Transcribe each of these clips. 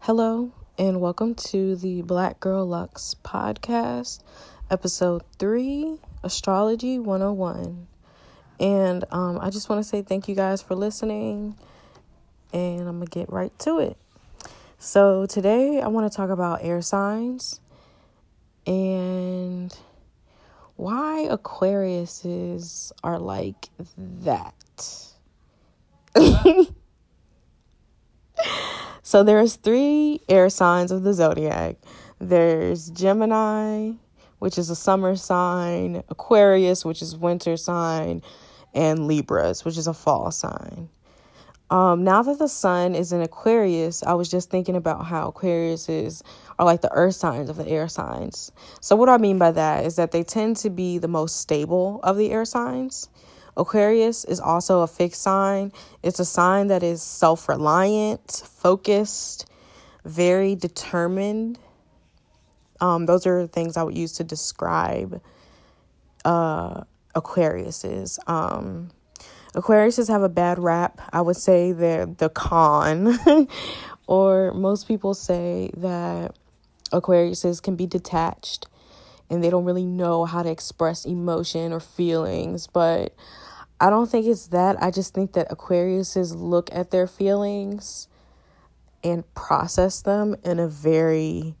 Hello, and welcome to the Black Girl Lux podcast, episode 3 Astrology 101. And um, I just want to say thank you guys for listening, and I'm going to get right to it. So, today I want to talk about air signs and why Aquariuses are like that. So there's three air signs of the zodiac. There's Gemini, which is a summer sign, Aquarius, which is winter sign, and Libras, which is a fall sign. Um, now that the sun is in Aquarius, I was just thinking about how Aquarius is are like the earth signs of the air signs. So what I mean by that is that they tend to be the most stable of the air signs. Aquarius is also a fixed sign. It's a sign that is self reliant, focused, very determined. Um, those are things I would use to describe uh. Um, Aquariuses have a bad rap. I would say they're the con, or most people say that Aquariuses can be detached and they don't really know how to express emotion or feelings, but I don't think it's that. I just think that Aquariuses look at their feelings and process them in a very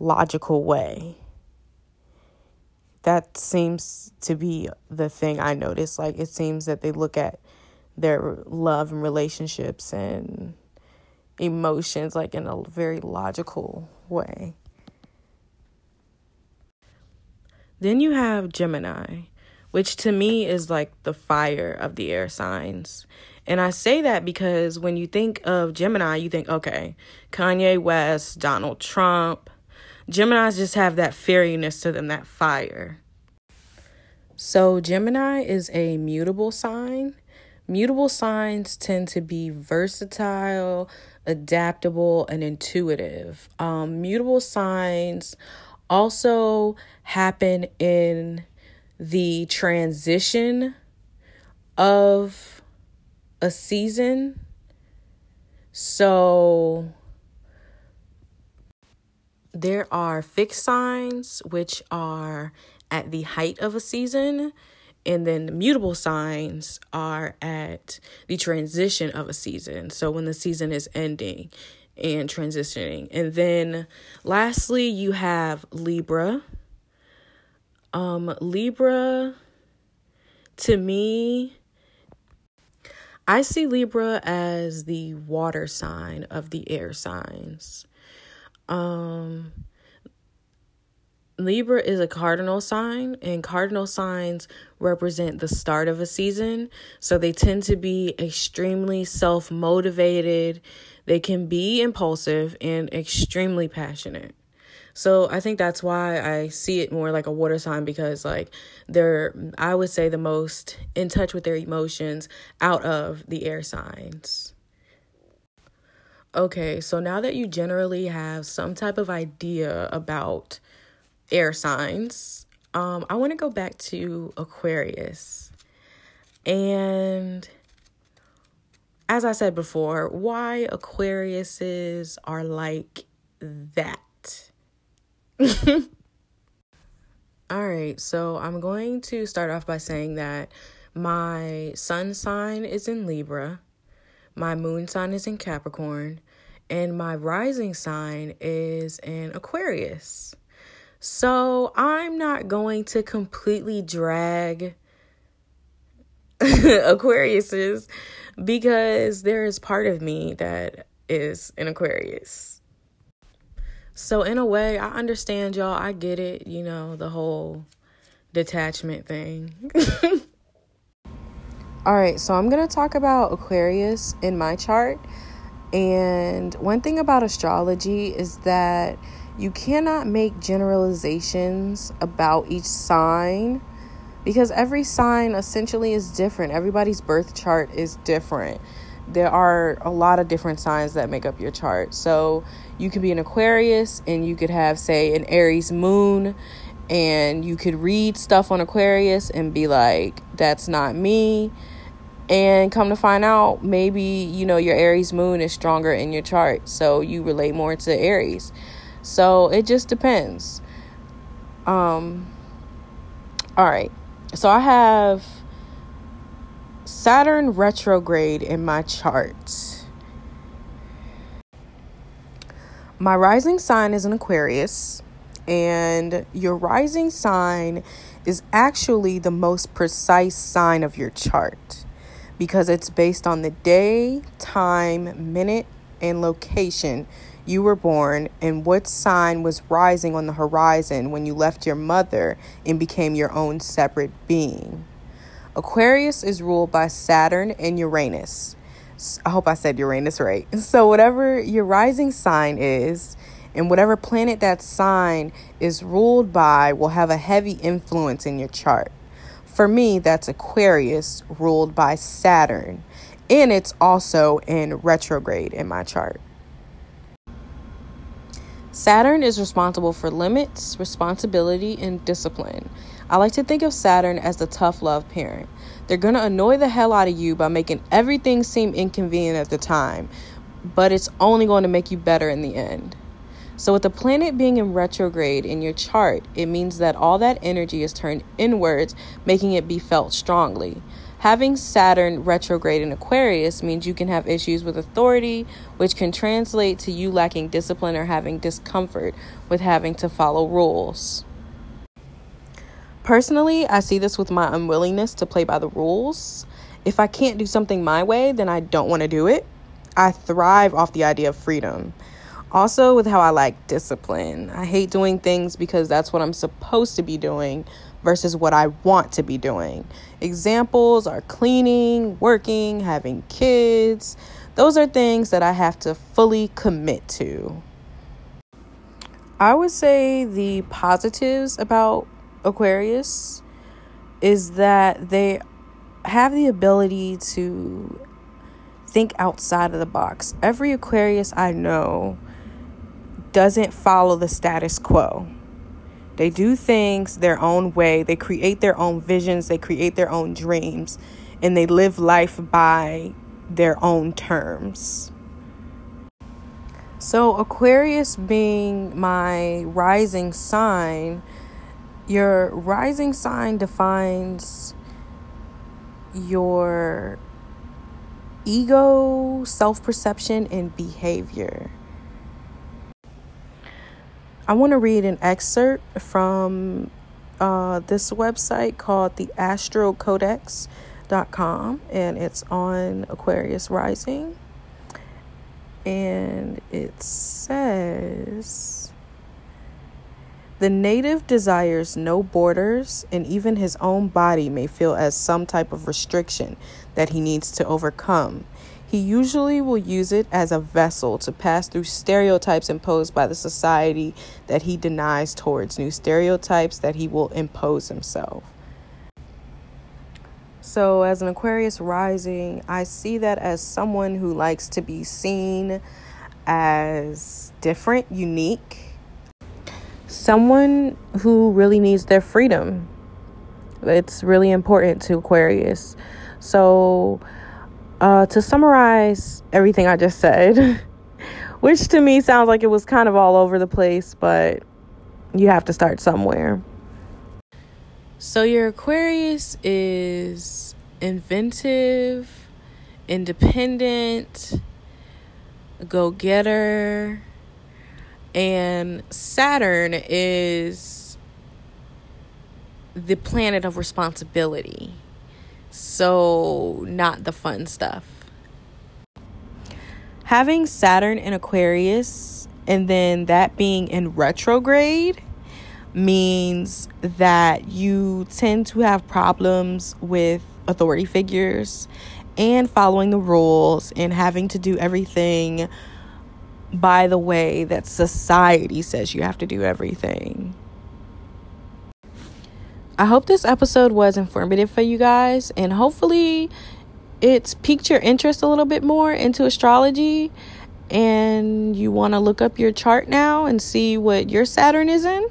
logical way. That seems to be the thing I notice. Like, it seems that they look at their love and relationships and emotions like in a very logical way. Then you have Gemini which to me is like the fire of the air signs. And I say that because when you think of Gemini, you think, okay, Kanye West, Donald Trump. Geminis just have that fairiness to them, that fire. So, Gemini is a mutable sign. Mutable signs tend to be versatile, adaptable, and intuitive. Um, mutable signs also happen in the transition of a season. So there are fixed signs, which are at the height of a season, and then the mutable signs are at the transition of a season. So when the season is ending and transitioning. And then lastly, you have Libra um, Libra, to me, I see Libra as the water sign of the air signs. Um, Libra is a cardinal sign, and cardinal signs represent the start of a season. So they tend to be extremely self motivated, they can be impulsive, and extremely passionate. So I think that's why I see it more like a water sign because like they're I would say the most in touch with their emotions out of the air signs. Okay, so now that you generally have some type of idea about air signs, um I want to go back to Aquarius. And as I said before, why Aquariuses are like that. All right, so I'm going to start off by saying that my sun sign is in Libra, my moon sign is in Capricorn, and my rising sign is in Aquarius. So I'm not going to completely drag Aquariuses because there is part of me that is an Aquarius. So in a way, I understand y'all. I get it, you know, the whole detachment thing. All right, so I'm going to talk about Aquarius in my chart. And one thing about astrology is that you cannot make generalizations about each sign because every sign essentially is different. Everybody's birth chart is different there are a lot of different signs that make up your chart. So you could be an Aquarius and you could have, say, an Aries moon and you could read stuff on Aquarius and be like, that's not me. And come to find out, maybe, you know, your Aries moon is stronger in your chart. So you relate more to Aries. So it just depends. Um, all right. So I have Saturn retrograde in my chart. My rising sign is an Aquarius and your rising sign is actually the most precise sign of your chart because it's based on the day, time, minute, and location you were born and what sign was rising on the horizon when you left your mother and became your own separate being. Aquarius is ruled by Saturn and Uranus. I hope I said Uranus right. So, whatever your rising sign is, and whatever planet that sign is ruled by will have a heavy influence in your chart. For me, that's Aquarius ruled by Saturn, and it's also in retrograde in my chart. Saturn is responsible for limits, responsibility, and discipline. I like to think of Saturn as the tough love parent. They're going to annoy the hell out of you by making everything seem inconvenient at the time, but it's only going to make you better in the end. So, with the planet being in retrograde in your chart, it means that all that energy is turned inwards, making it be felt strongly. Having Saturn retrograde in Aquarius means you can have issues with authority, which can translate to you lacking discipline or having discomfort with having to follow rules. Personally, I see this with my unwillingness to play by the rules. If I can't do something my way, then I don't want to do it. I thrive off the idea of freedom. Also, with how I like discipline. I hate doing things because that's what I'm supposed to be doing versus what I want to be doing. Examples are cleaning, working, having kids. Those are things that I have to fully commit to. I would say the positives about Aquarius is that they have the ability to think outside of the box. Every Aquarius I know doesn't follow the status quo. They do things their own way, they create their own visions, they create their own dreams, and they live life by their own terms. So, Aquarius being my rising sign, your rising sign defines your ego, self perception, and behavior. I want to read an excerpt from uh, this website called the astrocodex.com and it's on Aquarius Rising. And it says the native desires no borders, and even his own body may feel as some type of restriction that he needs to overcome. He usually will use it as a vessel to pass through stereotypes imposed by the society that he denies towards new stereotypes that he will impose himself. So, as an Aquarius rising, I see that as someone who likes to be seen as different, unique, someone who really needs their freedom. It's really important to Aquarius. So, uh, to summarize everything I just said, which to me sounds like it was kind of all over the place, but you have to start somewhere. So, your Aquarius is inventive, independent, go getter, and Saturn is the planet of responsibility. So, not the fun stuff. Having Saturn in Aquarius and then that being in retrograde means that you tend to have problems with authority figures and following the rules and having to do everything by the way that society says you have to do everything. I hope this episode was informative for you guys, and hopefully, it's piqued your interest a little bit more into astrology. And you want to look up your chart now and see what your Saturn is in.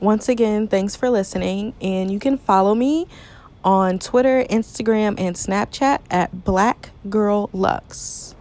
Once again, thanks for listening. And you can follow me on Twitter, Instagram, and Snapchat at Black Girl Lux.